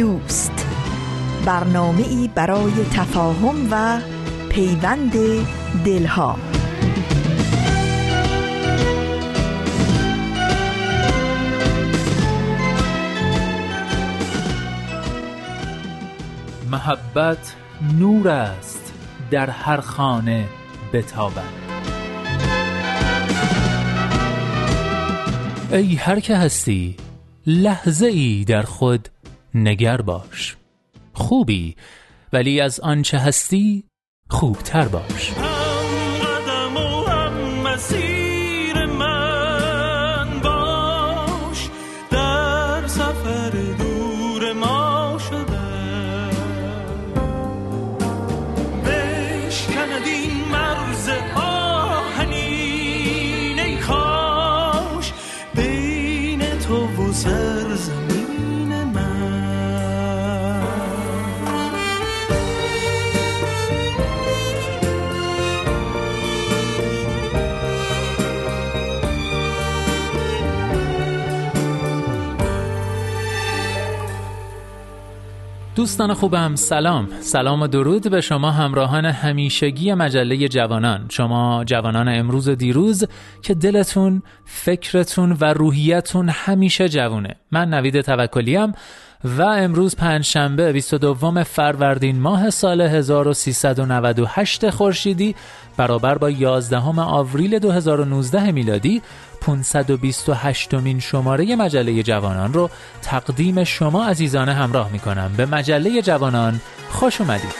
دوست. برنامه ای برای تفاهم و پیوند دلها. محبت نور است در هر خانه بتابد. ای هر که هستی لحظه ای در خود نگر باش. خوبی ولی از آنچه هستی خوبتر باش. دوستان خوبم سلام. سلام و درود به شما همراهان همیشگی مجله جوانان. شما جوانان امروز و دیروز که دلتون فکرتون و روحیتون همیشه جوونه. من نوید توکلیم و امروز پنجشنبه 22 فروردین ماه سال 1398 خورشیدی برابر با 11 آوریل 2019 میلادی 528 مین شماره مجله جوانان رو تقدیم شما عزیزانه همراه می کنم به مجله جوانان خوش اومدید.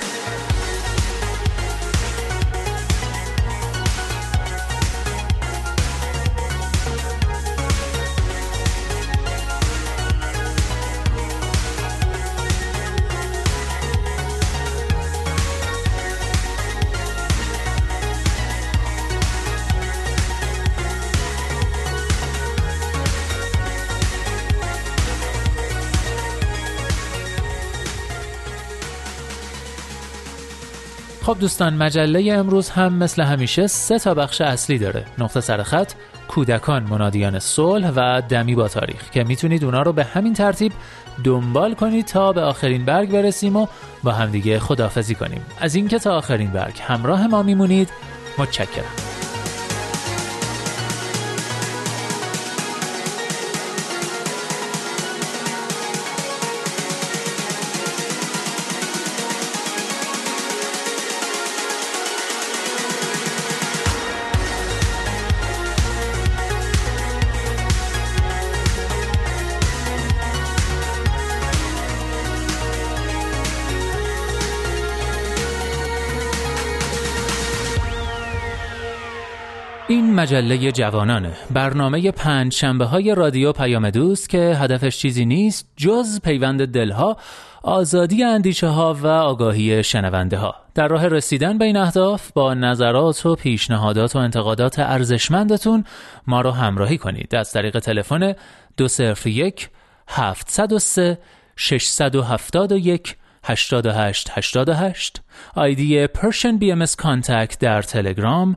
خب دوستان مجله امروز هم مثل همیشه سه تا بخش اصلی داره. نقطه سرخط کودکان منادیان صلح و دمی با تاریخ که می‌تونید اونا رو به همین ترتیب دنبال کنید تا به آخرین برگ برسیم و با همدیگه خدافزی کنیم. از اینکه تا آخرین برگ همراه ما میمونید متشکرم. مجله جوانانه برنامه پنج شنبه های رادیو پیام دوست که هدفش چیزی نیست جز پیوند دلها آزادی اندیشه ها و آگاهی شنونده ها در راه رسیدن به این اهداف با نظرات و پیشنهادات و انتقادات ارزشمندتون ما رو همراهی کنید. از طریق تلفن 201 703 671 88 88 آیدی پرشن بی ام در تلگرام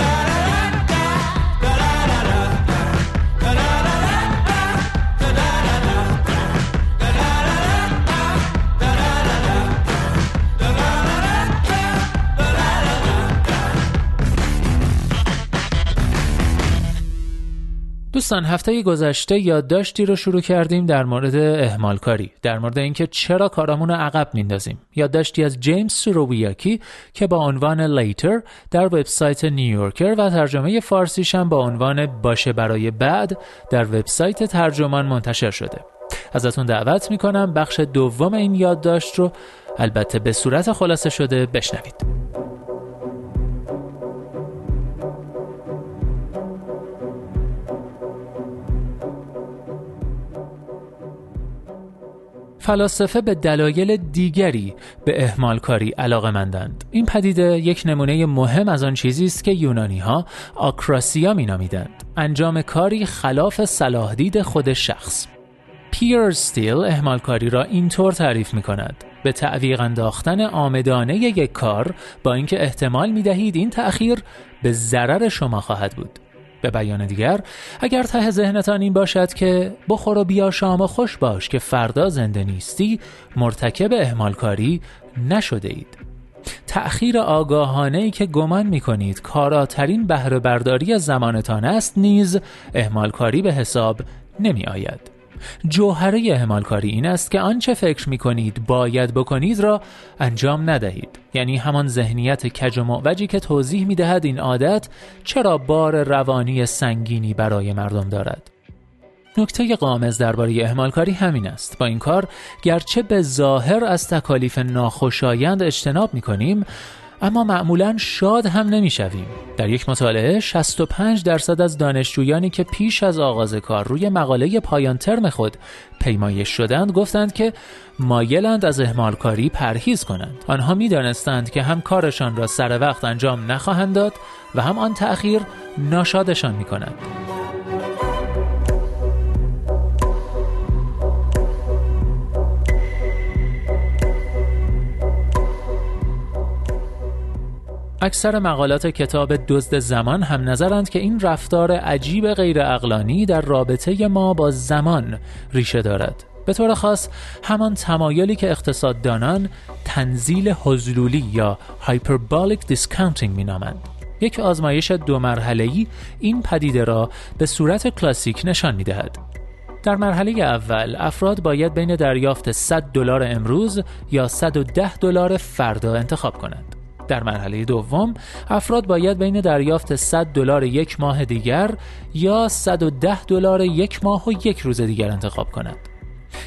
دوستان هفته گذشته یادداشتی رو شروع کردیم در مورد اهمال کاری در مورد اینکه چرا کارامون رو عقب میندازیم یادداشتی از جیمز سورویاکی که با عنوان لیتر در وبسایت نیویورکر و ترجمه فارسیش هم با عنوان باشه برای بعد در وبسایت ترجمان منتشر شده. ازتون دعوت می‌کنم بخش دوم این یادداشت رو البته به صورت خلاصه شده بشنوید. فلاسفه به دلایل دیگری به اهمال کاری علاقه مندند. این پدیده یک نمونه مهم از آن چیزی است که یونانی ها آکراسیا می نامیدند. انجام کاری خلاف صلاح دید خود شخص. پیر ستیل اهمال کاری را اینطور تعریف می کند. به تعویق انداختن آمدانه یک کار با اینکه احتمال می دهید این تأخیر به ضرر شما خواهد بود. به بیان دیگر اگر ته ذهنتان این باشد که بخور و بیا شام و خوش باش که فردا زنده نیستی مرتکب اهمال کاری نشده اید. تأخیر آگاهانه ای که گمان می کنید کاراترین بهره برداری از زمانتان است نیز اهمال کاری به حساب نمی آید جوهره اهمال کاری این است که آنچه فکر می کنید باید بکنید را انجام ندهید. یعنی همان ذهنیت کج و معوجی که توضیح می دهد این عادت چرا بار روانی سنگینی برای مردم دارد. نکته قامز درباره اهمال کاری همین است. با این کار گرچه به ظاهر از تکالیف ناخوشایند اجتناب می کنیم اما معمولا شاد هم نمی‌شویم. در یک مطالعه 65 درصد از دانشجویانی که پیش از آغاز کار روی مقاله پایان ترم خود پیمایش شدند گفتند که مایلند از اهمال کاری پرهیز کنند. آنها می دانستند که هم کارشان را سر وقت انجام نخواهند داد و هم آن تأخیر ناشادشان می کنند. اکثر مقالات کتاب دزد زمان هم نظرند که این رفتار عجیب غیر اقلانی در رابطه ما با زمان ریشه دارد به طور خاص همان تمایلی که اقتصاددانان تنزیل هذلولی یا hyperbolic discounting می نامند. یک آزمایش دو مرحله‌ای این پدیده را به صورت کلاسیک نشان می دهد. در مرحله اول افراد باید بین دریافت 100 دلار امروز یا 110 دلار فردا انتخاب کنند. در مرحله دوم افراد باید بین دریافت 100 دلار یک ماه دیگر یا 110 دلار یک ماه و یک روز دیگر انتخاب کنند.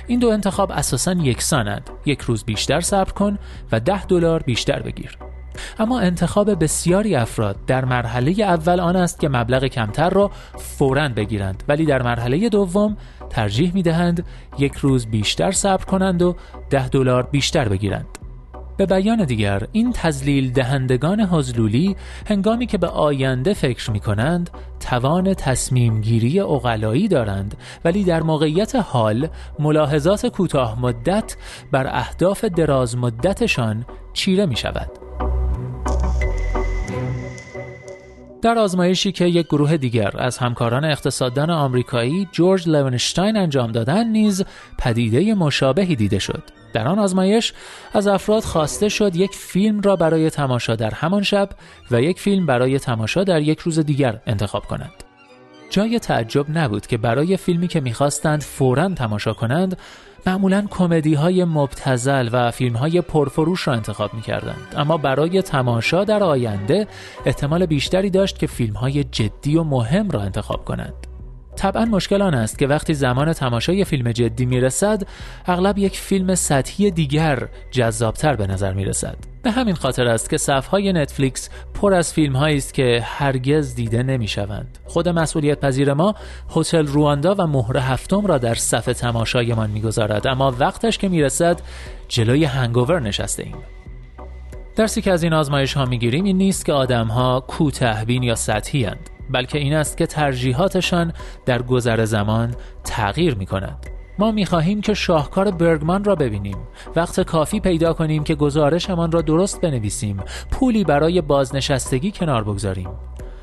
این دو انتخاب اساسا یکسانند. یک روز بیشتر صبر کن و 10 دلار بیشتر بگیر. اما انتخاب بسیاری افراد در مرحله اول آن است که مبلغ کمتر را فوراً بگیرند ولی در مرحله دوم ترجیح می دهند یک روز بیشتر صبر کنند و ده دلار بیشتر بگیرند. به بیان دیگر این تزلیل دهندگان حضلولی هنگامی که به آینده فکر می کنند توان تصمیم گیری اقلایی دارند ولی در موقعیت حال ملاحظات کوتاه مدت بر اهداف دراز مدتشان چیره می شود. در آزمایشی که یک گروه دیگر از همکاران اقتصاددان آمریکایی جورج لونشتاین انجام دادن نیز پدیده مشابهی دیده شد. در آن آزمایش از افراد خواسته شد یک فیلم را برای تماشا در همان شب و یک فیلم برای تماشا در یک روز دیگر انتخاب کنند. جای تعجب نبود که برای فیلمی که می‌خواستند فوراً تماشا کنند معمولا کمدی های مبتزل و فیلم های پرفروش را انتخاب می کردند. اما برای تماشا در آینده احتمال بیشتری داشت که فیلم های جدی و مهم را انتخاب کنند. طبعا مشکل آن است که وقتی زمان تماشای فیلم جدی می رسد اغلب یک فیلم سطحی دیگر جذابتر به نظر می رسد به همین خاطر است که صفهای نتفلیکس پر از فیلم هایی است که هرگز دیده نمی شوند. خود مسئولیت پذیر ما هتل رواندا و مهر هفتم را در صف تماشایمان می‌گذارد اما وقتش که می‌رسد جلوی هنگوور نشسته ایم. درسی که از این آزمایش ها می گیریم این نیست که آدم ها کوته یا سطحی هند. بلکه این است که ترجیحاتشان در گذر زمان تغییر می کند. ما می خواهیم که شاهکار برگمان را ببینیم وقت کافی پیدا کنیم که گزارشمان را درست بنویسیم پولی برای بازنشستگی کنار بگذاریم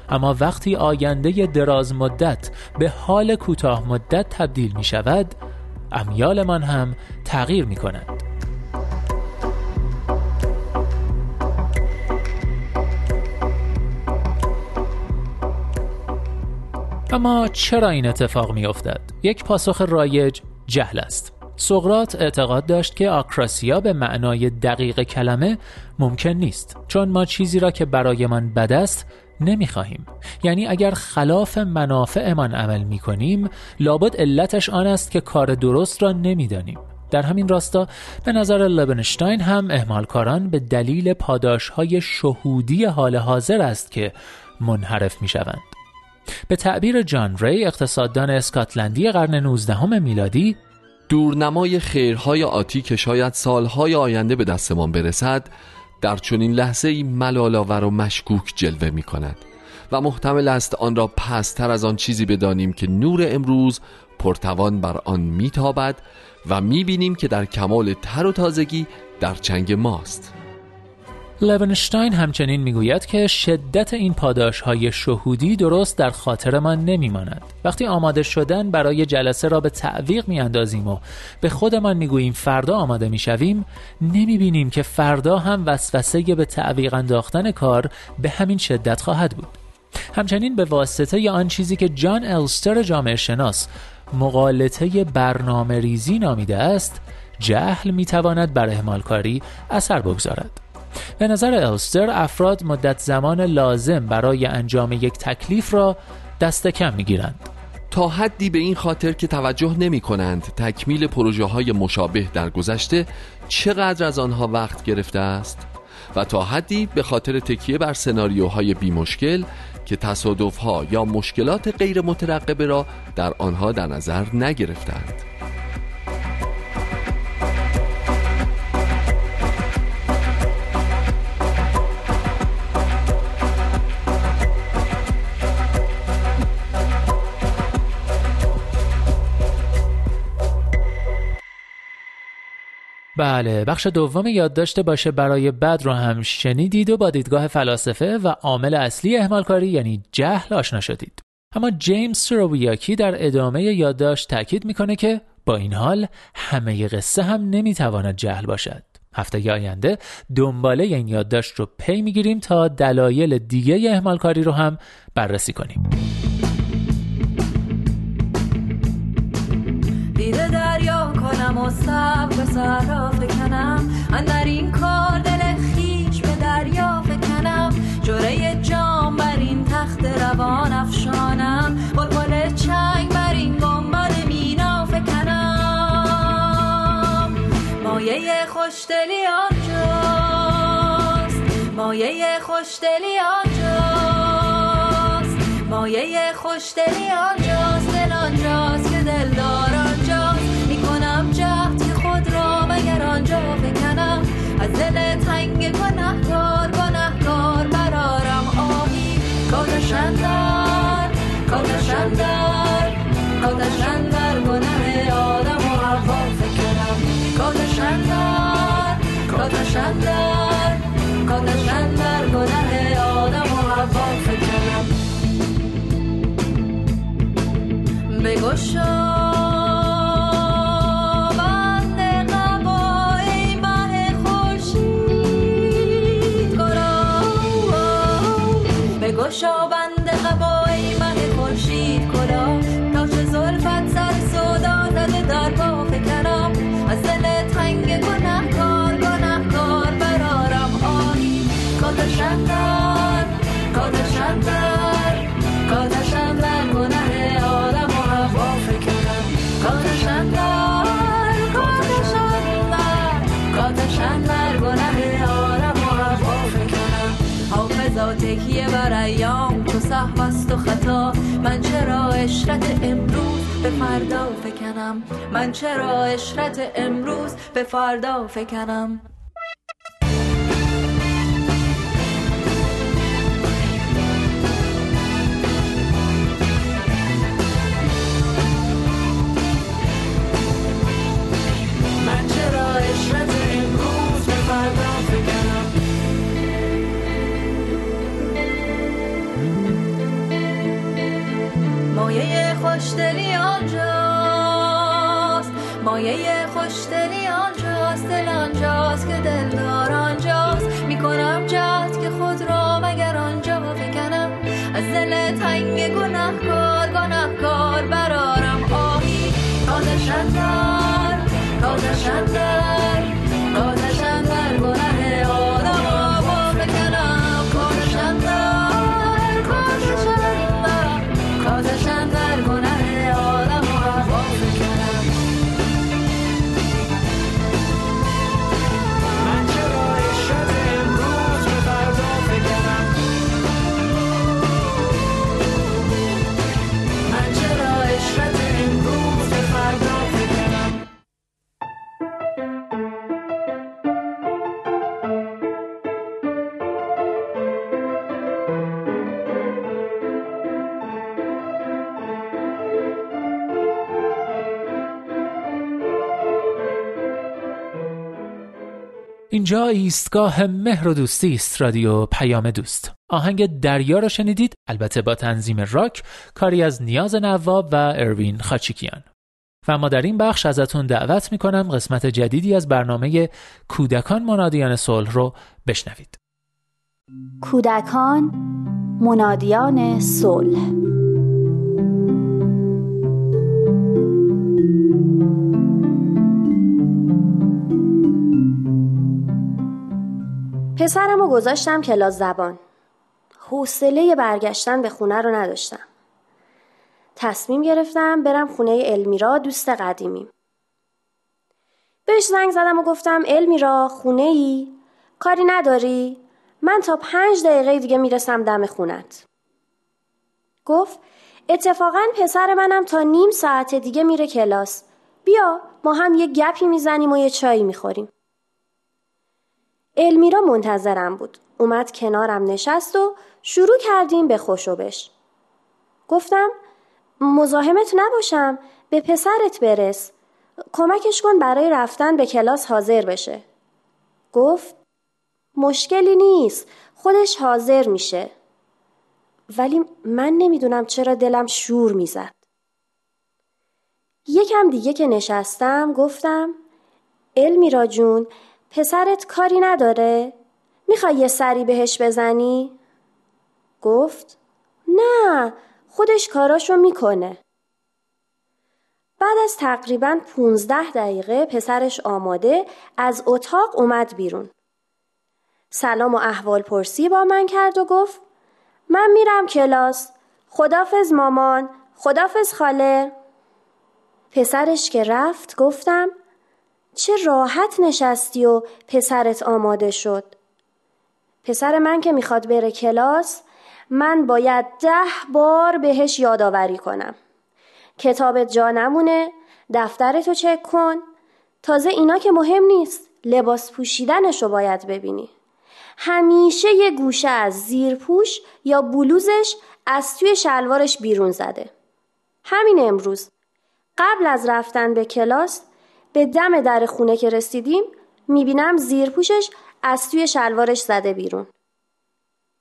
اما وقتی آینده دراز مدت به حال کوتاه مدت تبدیل می شود امیالمان هم تغییر می کند اما چرا این اتفاق می افتد؟ یک پاسخ رایج جهل است. سقرات اعتقاد داشت که آکراسیا به معنای دقیق کلمه ممکن نیست چون ما چیزی را که برایمان بد است نمی‌خواهیم یعنی اگر خلاف منافعمان عمل می‌کنیم لابد علتش آن است که کار درست را نمی‌دانیم در همین راستا به نظر لبنشتاین هم اهمالکاران به دلیل پاداش های شهودی حال حاضر است که منحرف می شوند. به تعبیر جان ری اقتصاددان اسکاتلندی قرن 19 میلادی دورنمای خیرهای آتی که شاید سالهای آینده به دستمان برسد در چنین لحظه ای ملالاور و مشکوک جلوه می کند و محتمل است آن را پستر از آن چیزی بدانیم که نور امروز پرتوان بر آن میتابد و می‌بینیم که در کمال تر و تازگی در چنگ ماست. لونشتاین همچنین می‌گوید که شدت این پاداش های شهودی درست در خاطر من نمیماند. وقتی آماده شدن برای جلسه را به تعویق میاندازیم و به خودمان می‌گوییم فردا آماده می‌شویم نمی‌بینیم که فردا هم وسوسه به تعویق انداختن کار به همین شدت خواهد بود. همچنین به واسطه آن چیزی که جان الستر جامعه شناس مقالطه برنامه ریزی نامیده است جهل می‌تواند بر اهمالکاری اثر بگذارد. به نظر الستر افراد مدت زمان لازم برای انجام یک تکلیف را دست کم می گیرند. تا حدی به این خاطر که توجه نمی کنند تکمیل پروژه های مشابه در گذشته چقدر از آنها وقت گرفته است و تا حدی به خاطر تکیه بر سناریوهای بی مشکل که تصادف ها یا مشکلات غیر مترقبه را در آنها در نظر نگرفتند. بله بخش دوم یادداشت باشه برای بد رو هم شنیدید و با دیدگاه فلاسفه و عامل اصلی اهمالکاری یعنی جهل آشنا شدید. اما جیمز سرویاکی در ادامه یادداشت تاکید می‌کنه که با این حال همه قصه هم نمی‌تواند جهل باشد. هفته آینده دنباله این یادداشت رو پی می‌گیریم تا دلایل دیگه اهمالکاری رو هم بررسی کنیم. کنم و سب به سهرا فکنم. اندر این کار دل خیش به دریا فکنم. جوره جام بر این تخت روان افشانم. بلبل چنگ بر این گنبد مینا فکنم. مایه خوشدلی آنجاست. مایه خوشدلی آنجاست. مایه خوشدلی آنجاست دل آنجاست. بر ایام تو صحب و خطا. من چرا اشرت امروز به فردا فکنم؟ من چرا اشرت امروز به فردا فکنم؟ اینجا ایستگاه مهر و دوستی است رادیو پیام دوست. آهنگ دریا را شنیدید؟ البته با تنظیم راک کاری از نیاز نواب و اروین خاچیکیان. و ما در این بخش ازتون دعوت می‌کنم قسمت جدیدی از برنامه کودکان منادیان صلح رو بشنوید. کودکان منادیان صلح پسرم رو گذاشتم کلاس زبان. حوصله برگشتن به خونه رو نداشتم. تصمیم گرفتم برم خونه المیرا دوست قدیمیم. بهش زنگ زدم و گفتم المیرا خونه ای؟ کاری نداری؟ من تا پنج دقیقه دیگه می‌رسم دم خونت. گفت اتفاقا پسر منم تا نیم ساعت دیگه میره کلاس. بیا ما هم یه گپی می‌زنیم و یه چایی می‌خوریم. المیرا منتظرم بود. اومد کنارم نشست و شروع کردیم به خوشوبش گفتم مزاحمت نباشم به پسرت برس. کمکش کن برای رفتن به کلاس حاضر بشه. گفت مشکلی نیست خودش حاضر میشه. ولی من نمی‌دونم چرا دلم شور می‌زد. یکم دیگه که نشستم گفتم المیرا جون پسرت کاری نداره؟ می‌خوای یه سری بهش بزنی؟ گفت نه خودش کاراشو می‌کنه بعد از تقریبا 15 دقیقه پسرش آماده از اتاق اومد بیرون سلام و احوال پرسی با من کرد و گفت من میرم کلاس خدافز مامان خدافز خاله پسرش که رفت گفتم چه راحت نشستی و پسرت آماده شد. پسر من که می‌خواد بره کلاس من باید ده بار بهش یادآوری کنم. کتابت جا نمونه دفترتو چک کن. تازه اینا که مهم نیست لباس پوشیدنشو باید ببینی. همیشه یه گوشه از زیر پوش یا بلوزش از توی شلوارش بیرون زده. همین امروز. قبل از رفتن به کلاس به دم در خونه که رسیدیم می‌بینم زیر پوشش از توی شلوارش زده بیرون.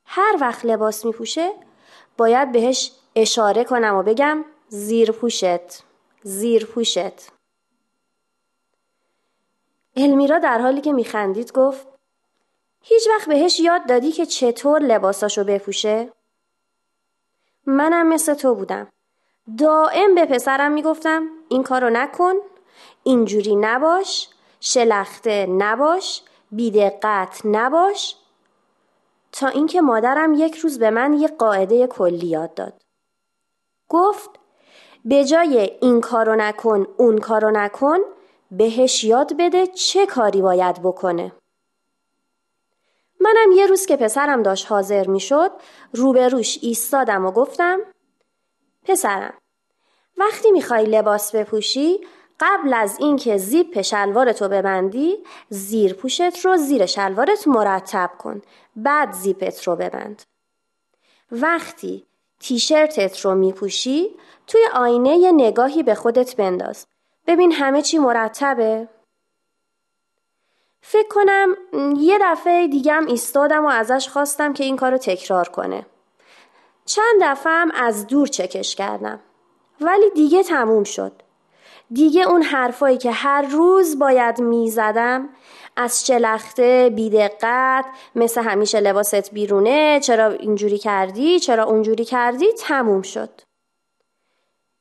هر وقت لباس میپوشه باید بهش اشاره کنم و بگم زیر پوشت زیر پوشت. المیرا در حالی که میخندید گفت هیچ وقت بهش یاد دادی که چطور لباساشو بپوشه؟ منم مثل تو بودم. دائم به پسرم می‌گفتم این کارو نکن. اینجوری نباش شلخته نباش بیدقت نباش. تا اینکه مادرم یک روز به من یک قاعده کلی یاد داد. گفت به جای این کارو نکن اون کارو نکن بهش یاد بده چه کاری باید بکنه. منم یه روز که پسرم داشت حاضر می شد روبروش ایستادم و گفتم پسرم وقتی می‌خوای لباس بپوشی قبل از اینکه زیپ شلوارتو ببندی زیر پوشت رو زیر شلوارت مرتب کن. بعد زیپت رو ببند. وقتی تیشرتت رو میپوشی توی آینه یه نگاهی به خودت بنداز. ببین همه چی مرتبه. فکر کنم یه دفعه دیگم ایستادم و ازش خواستم که این کارو تکرار کنه. چند دفعه هم از دور چکش کردم. ولی دیگه تموم شد. دیگه اون حرفایی که هر روز باید می‌زدم از شلخته بیدقت مثل همیشه لباست بیرونه چرا اینجوری کردی چرا اونجوری کردی تموم شد.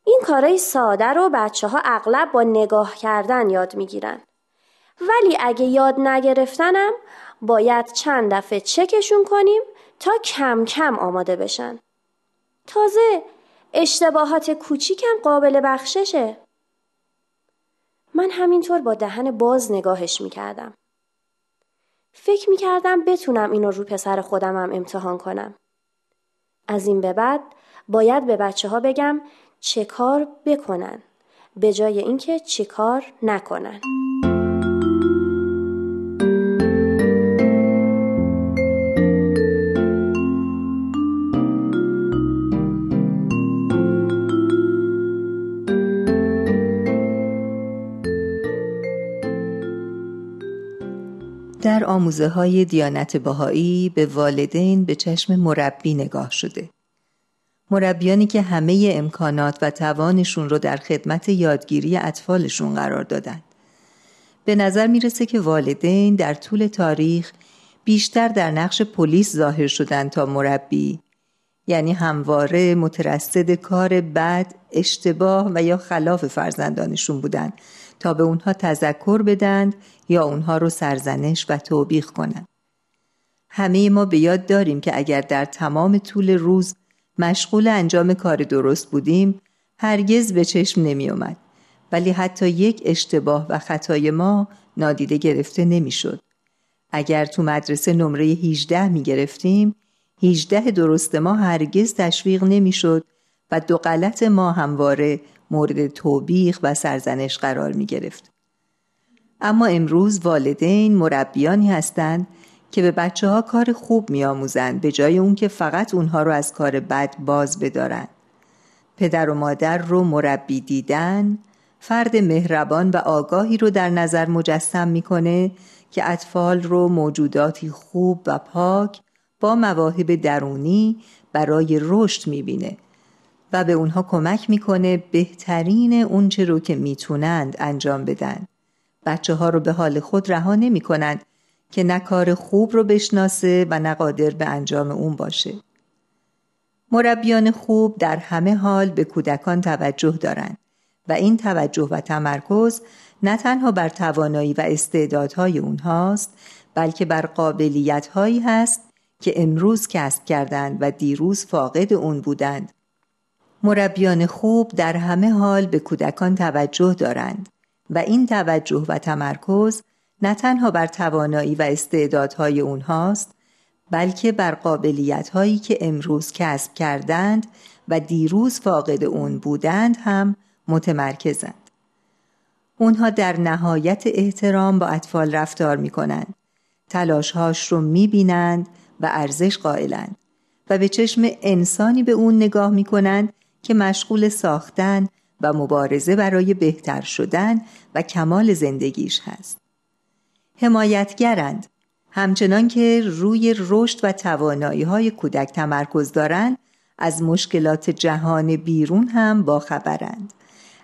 این کارای ساده رو بچه ها اغلب با نگاه کردن یاد می‌گیرن. ولی اگه یاد نگرفتنم باید چند دفعه چکشون کنیم تا کم کم آماده بشن. تازه اشتباهات کوچیکم قابل بخششه. من همینطور با دهن باز نگاهش می‌کردم. فکر می‌کردم بتونم اینو رو پسر خودمم امتحان کنم. از این به بعد باید به بچه ها بگم چه کار بکنن به جای اینکه چه کار نکنن. در آموزه های دیانت بهایی به والدین به چشم مربی نگاه شده. مربیانی که همه امکانات و توانشون رو در خدمت یادگیری اطفالشون قرار دادن. به نظر می‌رسه که والدین در طول تاریخ بیشتر در نقش پلیس ظاهر شدن تا مربی یعنی همواره مترصد کار بد، اشتباه و یا خلاف فرزندانشون بودند تا به اونها تذکر بدند یا اونها رو سرزنش و توبیخ کنند. همه ما به یاد داریم که اگر در تمام طول روز مشغول انجام کار درست بودیم هرگز به چشم نمی اومد. ولی حتی یک اشتباه و خطای ما نادیده گرفته نمی‌شد. اگر تو مدرسه نمره 18 می گرفتیم 18 درست ما هرگز تشویق نمی‌شد و دو غلط ما همواره مورد توبیخ و سرزنش قرار می گرفت. اما امروز والدین مربیانی هستند که به بچه ها کار خوب می آموزند به جای اون که فقط اونها رو از کار بد باز بدارند. پدر و مادر رو مربی دیدن فرد مهربان و آگاهی رو در نظر مجسم می‌کنه که اطفال رو موجوداتی خوب و پاک با مواهب درونی برای رشد می‌بینه و به اونها کمک می‌کنه بهترین اونچه رو که می‌تونند انجام بدن. بچه ها رو به حال خود رها نمی کنند که نه کار خوب رو بشناسه و نه قادر به انجام اون باشه. مربیان خوب در همه حال به کودکان توجه دارند و این توجه و تمرکز نه تنها بر توانایی و استعدادهای اونهاست بلکه بر قابلیت هایی هست که امروز کسب کردند و دیروز فاقد اون بودند. مربیان خوب در همه حال به کودکان توجه دارند و این توجه و تمرکز نه تنها بر توانایی و استعدادهای اونهاست بلکه بر قابلیت هایی که امروز کسب کردند و دیروز فاقد اون بودند هم متمرکزند. اونها در نهایت احترام با اطفال رفتار می کنند. تلاشهاش رو می بینند و ارزش قائلند و به چشم انسانی به اون نگاه می کنند که مشغول ساختن و مبارزه برای بهتر شدن و کمال زندگیش هست. حمایتگرند همچنان که روی رشد و توانایی های کودک تمرکز دارند از مشکلات جهان بیرون هم باخبرند.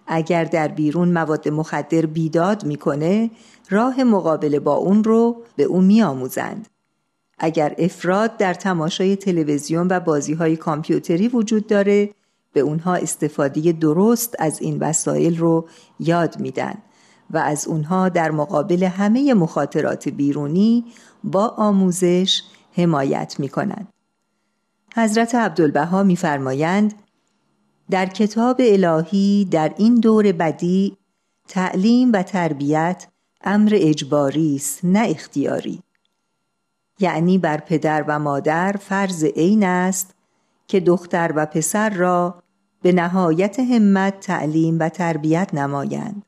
اگر در بیرون مواد مخدر بیداد می‌کنه راه مقابله با اون رو به او میآموزند اگر افراد در تماشای تلویزیون و بازی های کامپیوتری وجود داره به اونها استفاده درست از این وسایل رو یاد میدن و از اونها در مقابل همه مخاطرات بیرونی با آموزش حمایت می‌کنند. حضرت عبدالبها میفرمایند در کتاب الهی در این دور بدی تعلیم و تربیت امر اجباری است نه اختیاری یعنی بر پدر و مادر فرض عین است که دختر و پسر را به نهایت همت تعلیم و تربیت نمایند.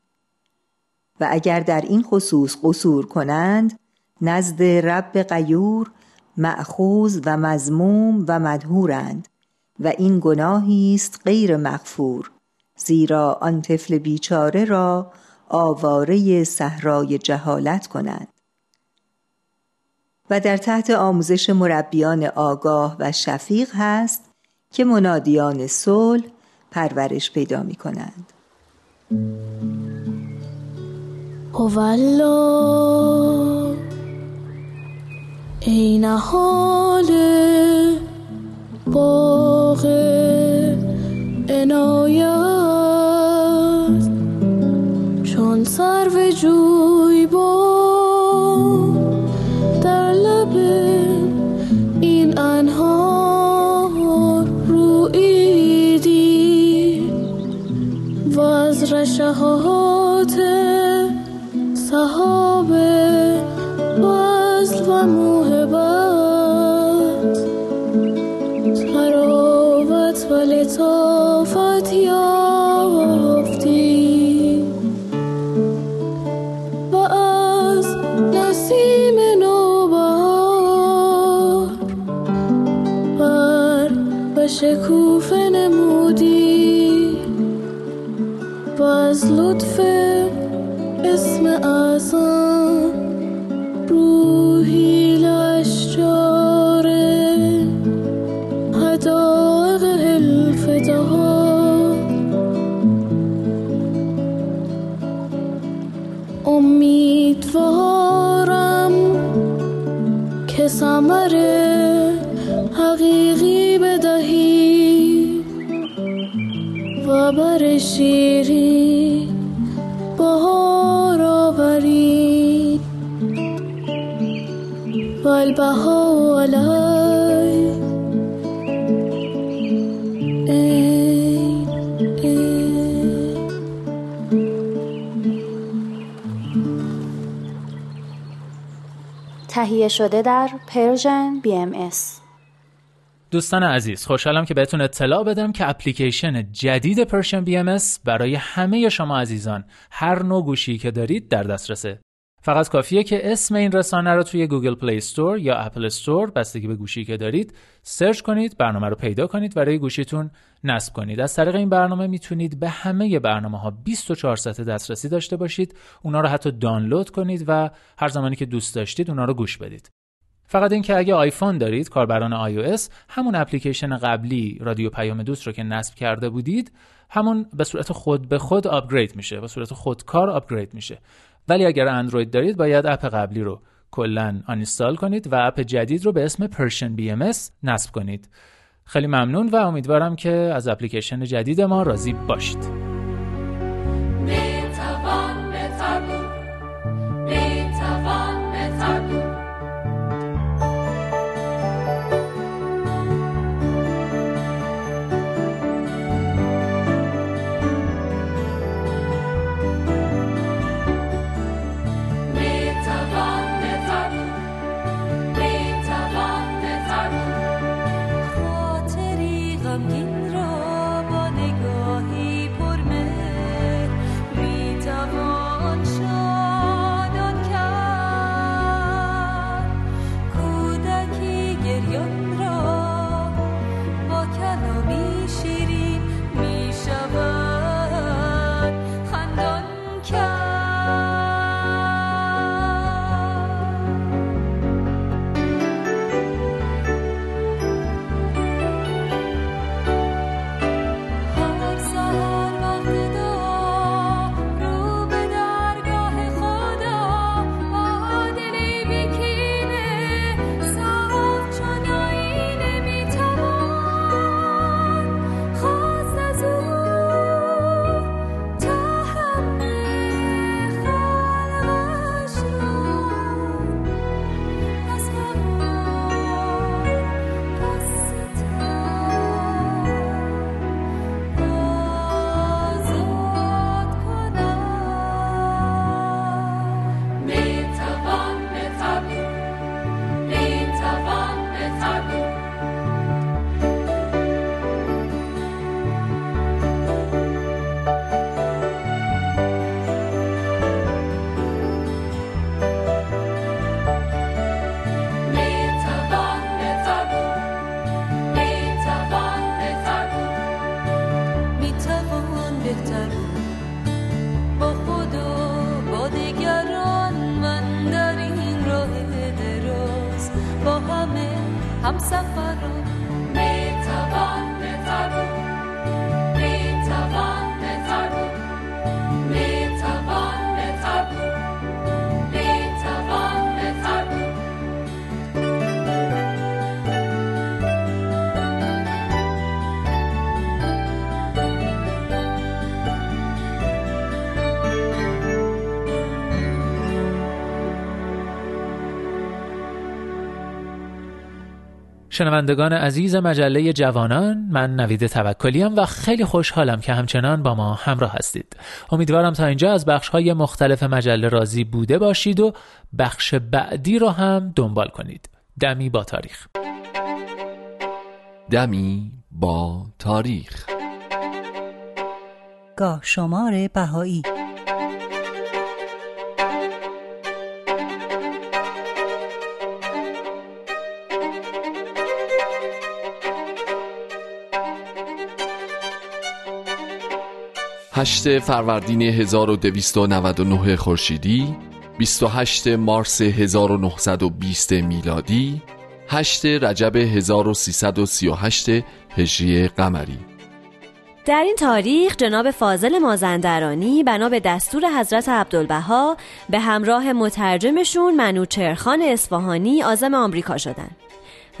و اگر در این خصوص قصور کنند نزد رب قیور معخوز و مزموم و مدهورند و این گناهی است غیر مغفور زیرا آن طفل بیچاره را آواره صحرای جهالت کنند. و در تحت آموزش مربیان آگاه و شفیق هست که منادیان صلح پرورش پیدا می کنند ای حال باغ عنایت چون سرو جوی با از رشهات صحاب وزل و موهبت تراوت و لطافت یافتی. و از نسیم نوبهار بر و شکوفه نمودی. از لطف اسم اعظم تهیه شده در Persian BMS دوستان عزیز خوشحالم که بهتون اطلاع بدم که اپلیکیشن جدید Persian BMS برای همه شما عزیزان هر نوع گوشی که دارید در دسترسه. فقط کافیه که اسم این رسانه رو توی Google Play Store یا Apple Store بستگی به گوشی که دارید search کنید برنامه رو پیدا کنید و روی گوشیتون نصب کنید. از طریق این برنامه می‌تونید به همه برنامه ها 24 ساعت دسترسی داشته باشید اونا رو حتی دانلود کنید و هر زمانی که دوست داشتید اونا رو گوش بدید. فقط اینکه اگه آیفون دارید کاربران iOS همون اپلیکیشن قبلی رادیو پیام دوست رو که نصب کرده بودید همون به صورت خود به خود upgrade میشه به صورت خودکار upgrade میشه. ولی اگر اندروید دارید باید app قبلی رو کلا uninstall کنید و app جدید رو به اسم BMS نصب کنید. خیلی ممنون و امیدوارم که از اپلیکیشن جدید ما راضی باشید. شنوندگان عزیز مجله جوانان من نوید توکلیم و خیلی خوشحالم که همچنان با ما همراه هستید. امیدوارم تا اینجا از بخش های مختلف مجله راضی بوده باشید و بخش بعدی رو هم دنبال کنید. دمی با تاریخ. دمی با تاریخ. گاه شمار بهایی. هشت فروردین 1299 خورشیدی 28 مارس 1920 میلادی 8 رجب 1338 هجری قمری در این تاریخ جناب فاضل مازندرانی بنا به دستور حضرت عبدالبها به همراه مترجمشون منوچرخان اصفهانی آزم آمریکا شدند.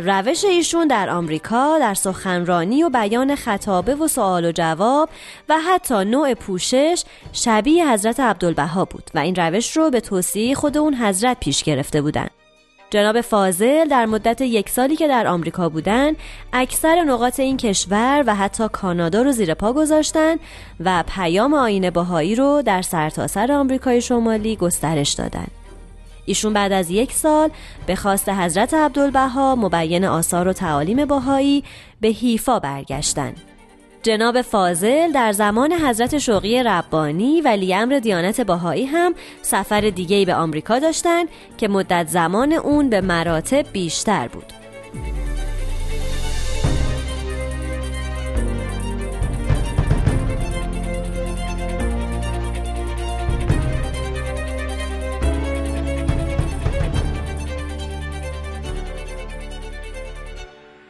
روش ایشون در آمریکا در سخنرانی و بیان خطابه و سوال و جواب و حتی نوع پوشش شبیه حضرت عبدالبها بود و این روش رو به توصیه خود اون حضرت پیش گرفته بودند. جناب فاضل در مدت یک سالی که در آمریکا بودند اکثر نقاط این کشور و حتی کانادا رو زیر پا گذاشتن و پیام آین باهایی رو در سرتاسر آمریکای شمالی گسترش دادند. ایشون بعد از یک سال به خواست حضرت عبدالبها مبین آثار و تعالیم باهایی به حیفا برگشتند. جناب فاضل در زمان حضرت شوقی ربانی ولی امر دیانت باهایی هم سفر دیگهی به آمریکا داشتند که مدت زمان اون به مراتب بیشتر بود.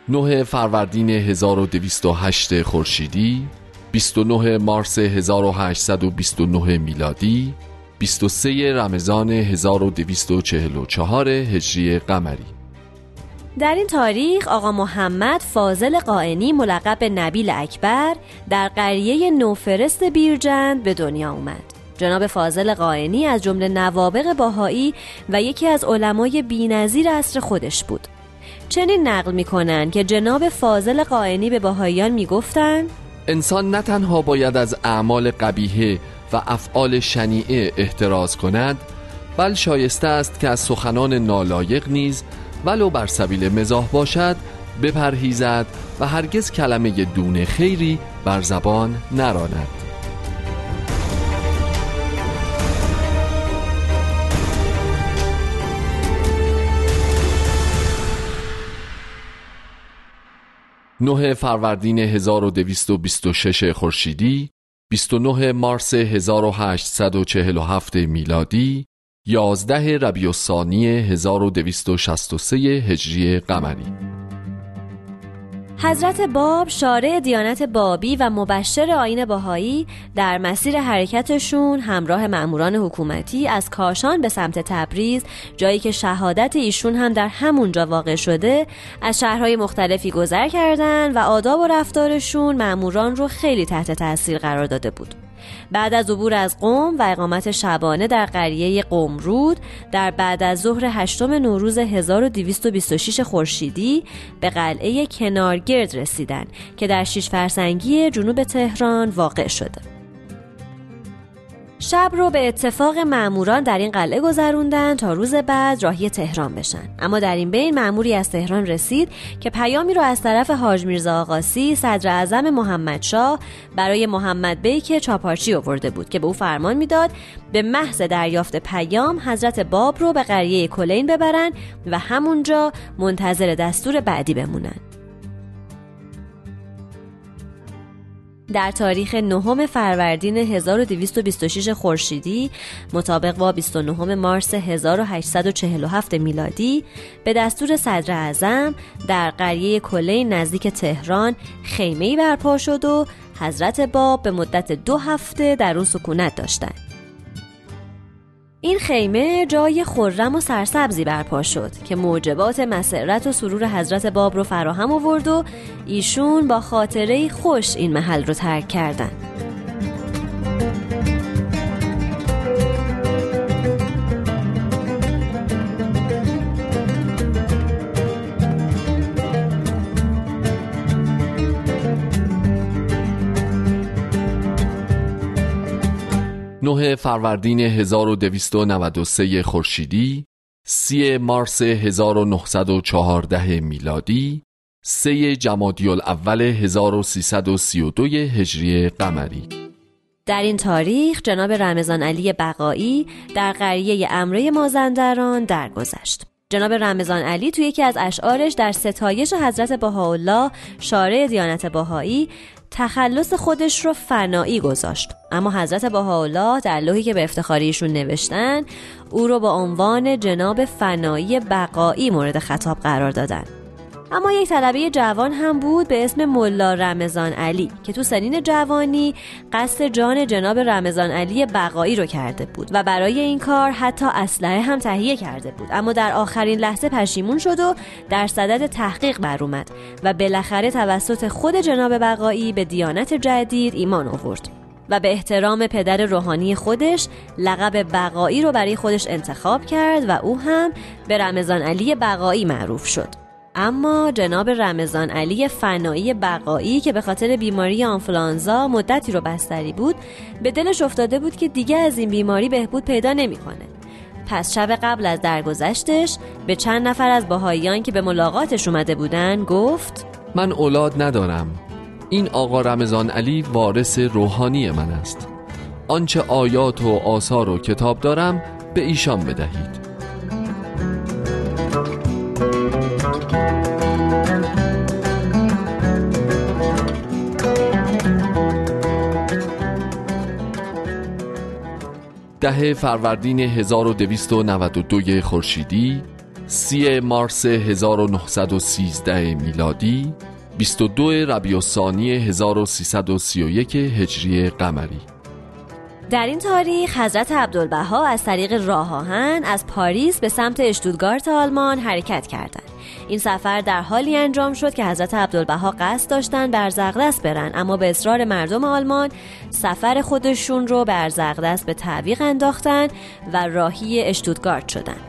نه فروردین 1208 خورشیدی 29 مارس 1829 میلادی 23 رمضان 1244 هجری قمری. در این تاریخ آقا محمد فاضل قائنی ملقب نبیل اکبر در قریه نوفرست بیرجند به دنیا اومد. جناب فاضل قائنی از جمله نوابق باهایی و یکی از علمای بینظیر عصر خودش بود. چنین نقل می‌کنن که جناب فاضل قائنی به باهایان می‌گفتند انسان نه تنها باید از اعمال قبیهه و افعال شنیعه احتراز کند بل شایسته است که از سخنان نالایق نیز ولو بر سبیل مزاح باشد بپرهیزد و هرگز کلمه دون خیری بر زبان نراند. نه فروردین 1226 خورشیدی 29 مارس 1847 میلادی 11 ربیع الثانی 1263 هجری قمری. حضرت باب شارع دیانت بابی و مبشر آین باهایی در مسیر حرکتشون همراه مأموران حکومتی از کاشان به سمت تبریز جایی که شهادت ایشون هم در همونجا واقع شده از شهرهای مختلفی گذر کردند و آداب و رفتارشون مأموران رو خیلی تحت تاثیر قرار داده بود. بعد از عبور از قوم و اقامت شبانه در قریه قمرود در بعد از ظهر هشتم نوروز 1226 خورشیدی به قلعه کنارگرد رسیدن که در شیش فرسنگی جنوب تهران واقع شده. شب رو به اتفاق معموران در این قلعه گذروندن تا روز بعد راهی تهران بشن. اما در این بین معموری از تهران رسید که پیامی رو از طرف حاج میرزا آقاسی صدر اعظم محمد شاه برای محمد بیک چاپارچی آورده بود که به او فرمان می‌داد به محض دریافت پیام حضرت باب رو به قریه کلین ببرن و همونجا منتظر دستور بعدی بمونن. در تاریخ نهم فروردین 1226 خورشیدی مطابق با 29 مارس 1847 میلادی به دستور صدر اعظم در قریه کلین نزدیک تهران خیمه‌ای برپا شد و حضرت باب به مدت دو هفته در اون سکونت داشتند. این خیمه جای خرم و سرسبزی برپا شد که موجبات مسرت و سرور حضرت باب رو فراهم آورد و ایشون با خاطره خوش این محل رو ترک کردند. 29 فروردین 1293 خورشیدی، 3 مارس 1914 میلادی، 3 جمادی الاول 1332 هجری قمری در این تاریخ جناب رمضان علی بقایی در قریه امره مازندران درگذشت. جناب رمضان علی توی یکی از اشعارش در ستایش حضرت بهاءالله شارع دیانت بهایی تخلص خودش رو فنایی گذاشت. اما حضرت بهاءالله در لوحی که به افتخار ایشون نوشتن او رو با عنوان جناب فنایی بقایی مورد خطاب قرار دادن. اما یک طلبه جوان هم بود به اسم ملا رمضان علی که تو سنین جوانی قصد جان جناب رمضان علی بقایی رو کرده بود و برای این کار حتی اسلحه هم تهیه کرده بود. اما در آخرین لحظه پشیمون شد و در صدد تحقیق بر اومد و بالاخره توسط خود جناب بقایی به دیانت جدید ایمان آورد و به احترام پدر روحانی خودش لقب بقایی رو برای خودش انتخاب کرد و او هم به رمضان علی بقایی معروف شد. اما جناب رمضان علی فنایی بقایی که به خاطر بیماری آنفلانزا مدتی رو بستری بود به دلش افتاده بود که دیگه از این بیماری بهبود پیدا نمی‌کنه. پس شب قبل از درگذشتش به چند نفر از باهاییان که به ملاقاتش اومده بودن گفت من اولاد ندارم. این آقا رمضان علی وارث روحانی من است. آنچه آیات و آثار و کتاب دارم به ایشان بدهید. ده فروردین 1292 خورشیدی سی مارس 1913 میلادی 22 ربیع الثانی 1331 هجری قمری در این تاریخ حضرت عبدالبها از طریق راه آهن از پاریس به سمت اشتودگارت آلمان حرکت کردند. این سفر در حالی انجام شد که حضرت عبدالبها قصد داشتن به ارزغدس برن اما به اصرار مردم آلمان سفر خودشون رو به ارزغدس به تعویق انداختن و راهی اشتودگارت شدن.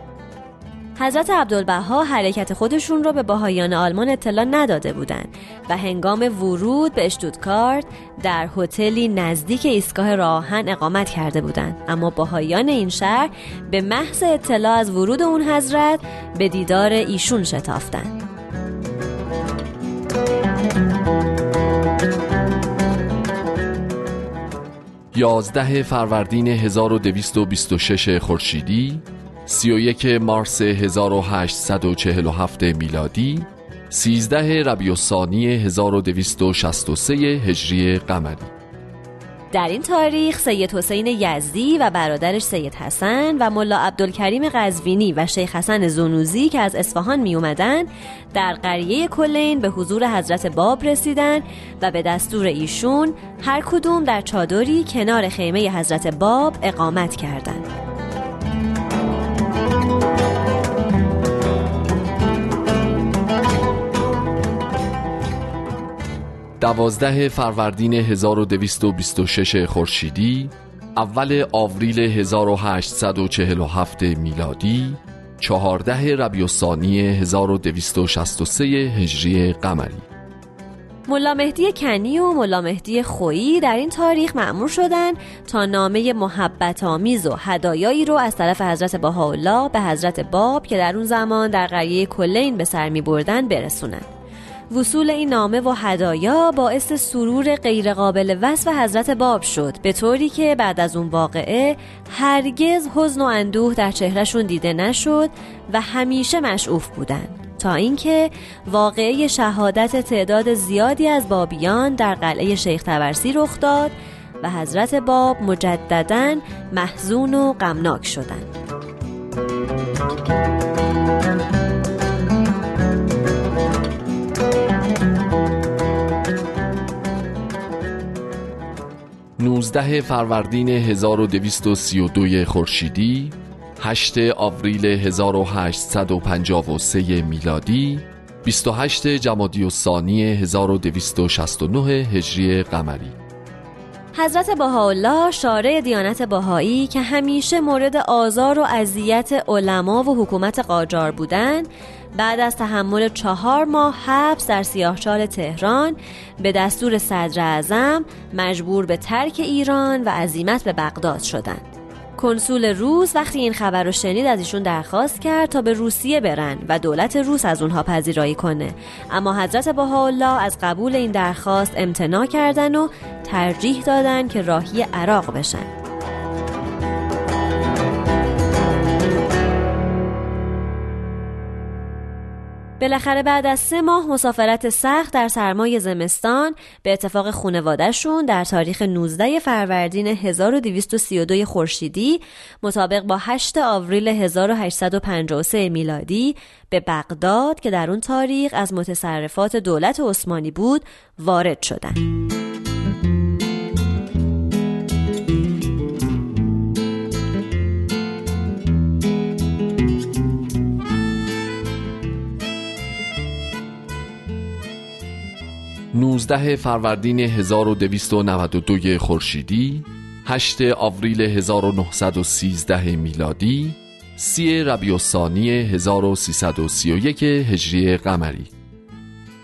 حضرت عبدالبها حرکت خودشون رو به باهایان آلمان اطلاع نداده بودند و هنگام ورود به اشتودکارت در هتلی نزدیک ایستگاه راهن اقامت کرده بودند اما باهایان این شهر به محض اطلاع از ورود اون حضرت به دیدار ایشون شتافتند یازده فروردین 1226 خورشیدی 31 مارس 1847 میلادی 13 ربیع الثانی 1263 هجری قمری در این تاریخ سید حسین یزدی و برادرش سید حسن و ملا عبدالکریم قزوینی و شیخ حسن زونوزی که از اصفهان می اومدن در قریه کلین به حضور حضرت باب رسیدن و به دستور ایشون هر کدوم در چادری کنار خیمه حضرت باب اقامت کردند. دوازده فروردین 1226 خورشیدی اول آوریل 1847 میلادی چهارده ربیع الثانی 1263 هجری قمری ملا مهدی کنی و ملا مهدی خویی در این تاریخ مأمور شدند تا نامه محبت آمیز و هدایایی رو از طرف حضرت بهاءالله به حضرت باب که در اون زمان در قریه کلین به سر می بردن برسونند. وصول این نامه و هدایا باعث سرور غیرقابل وصف حضرت باب شد به طوری که بعد از اون واقعه هرگز حزن و اندوه در چهرهشون دیده نشد و همیشه مشعوف بودند تا اینکه واقعه شهادت تعداد زیادی از بابیان در قلعه شیخ تبرسی رخ داد و حضرت باب مجددا محزون و غمناک شدند. 19 فروردین 1232 خورشیدی 8 آوریل 1853 میلادی 28 جمادی الثانی 1269 هجری قمری. حضرت بهاءالله شارع دیانت بهایی که همیشه مورد آزار و اذیت علما و حکومت قاجار بودند بعد از تحمل چهار ماه حبس در سیاهچال تهران به دستور صدر اعظم مجبور به ترک ایران و عزیمت به بغداد شدند. کنسول روس وقتی این خبر رو شنید از ایشون درخواست کرد تا به روسیه برن و دولت روس از اونها پذیرایی کنه اما حضرت بهاءالله از قبول این درخواست امتناع کردن و ترجیح دادن که راهی عراق بشن بالاخره بعد از سه ماه مسافرت سخت در سرمای زمستان به اتفاق خونوادهشون در تاریخ 19 فروردین 1232 خورشیدی مطابق با 8 آوریل 1853 میلادی به بغداد که در اون تاریخ از متصرفات دولت عثمانی بود وارد شدند. 19 فروردین 1292 خورشیدی 8 آوریل 1913 میلادی 30 ربیع الثانی 1331 هجری قمری.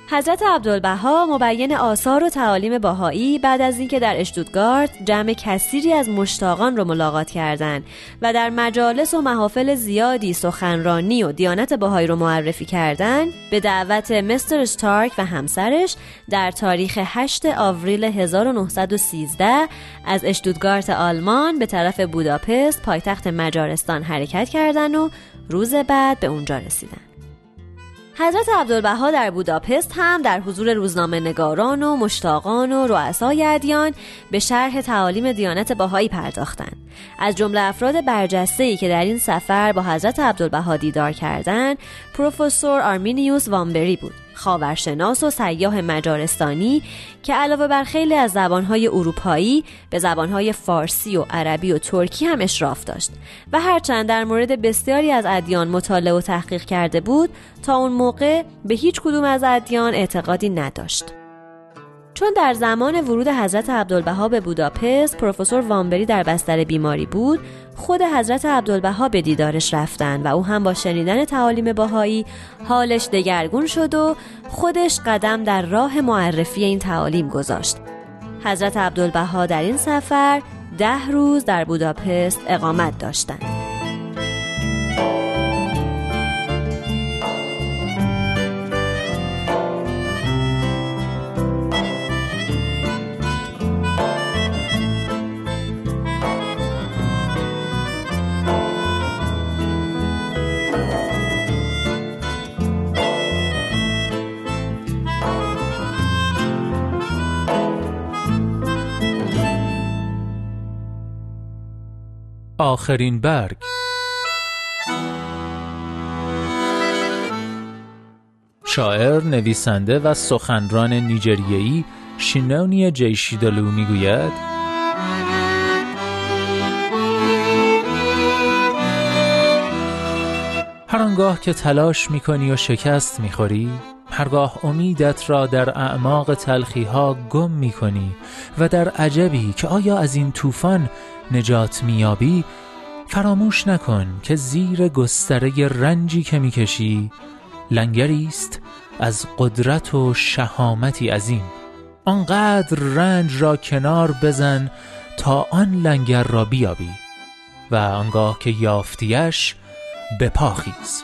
حضرت عبدالبها مبین آثار و تعالیم باهایی بعد از اینکه در اشتوتگارت جمع کثیری از مشتاقان رو ملاقات کردند و در مجالس و محافل زیادی سخنرانی و دیانت باهایی رو معرفی کردند به دعوت مستر استارک و همسرش در تاریخ 8 آوریل 1913 از اشتوتگارت آلمان به طرف بوداپست پایتخت مجارستان حرکت کردند و روز بعد به اونجا رسیدند. حضرت عبدالبها در بوداپست هم در حضور روزنامه نگاران و مشتاقان و رؤسای ادیان به شرح تعالیم دیانت باهایی پرداختند. از جمله افراد برجسته که در این سفر با حضرت عبدالبها دیدار کردند پروفسور آرمینیوس وامبری بود. خاورشناس و سیاه مجارستانی که علاوه بر خیلی از زبانهای اروپایی به زبانهای فارسی و عربی و ترکی هم اشراف داشت و هرچند در مورد بسیاری از ادیان مطالعه و تحقیق کرده بود تا اون موقع به هیچ کدوم از ادیان اعتقادی نداشت. چون در زمان ورود حضرت عبدالبها به بوداپست پروفسور وامبری در بستر بیماری بود خود حضرت عبدالبها به دیدارش رفتن و او هم با شنیدن تعالیم باهایی حالش دگرگون شد و خودش قدم در راه معرفی این تعالیم گذاشت. حضرت عبدالبها در این سفر ده روز در بوداپست اقامت داشتند. آخرین برگ. شاعر، نویسنده و سخنران نیجریه‌ای شینونی جیشیدالو می‌گوید هر آنگاه که تلاش می‌کنی و شکست می‌خوری هرگاه امیدت را در اعماق تلخی ها گم می کنی و در عجبی که آیا از این طوفان نجات میابی فراموش نکن که زیر گستره رنجی که می‌کشی لنگری است از قدرت و شهامتی عظیم. آنقدر رنج را کنار بزن تا آن لنگر را بیابی و آنگاه که یافتیش بپاخیز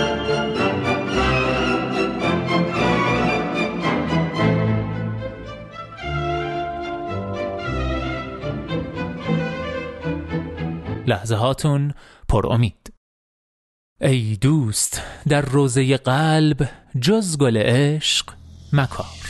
لحظه هاتون پر امید. ای دوست در روزه قلب جز گل عشق مکار.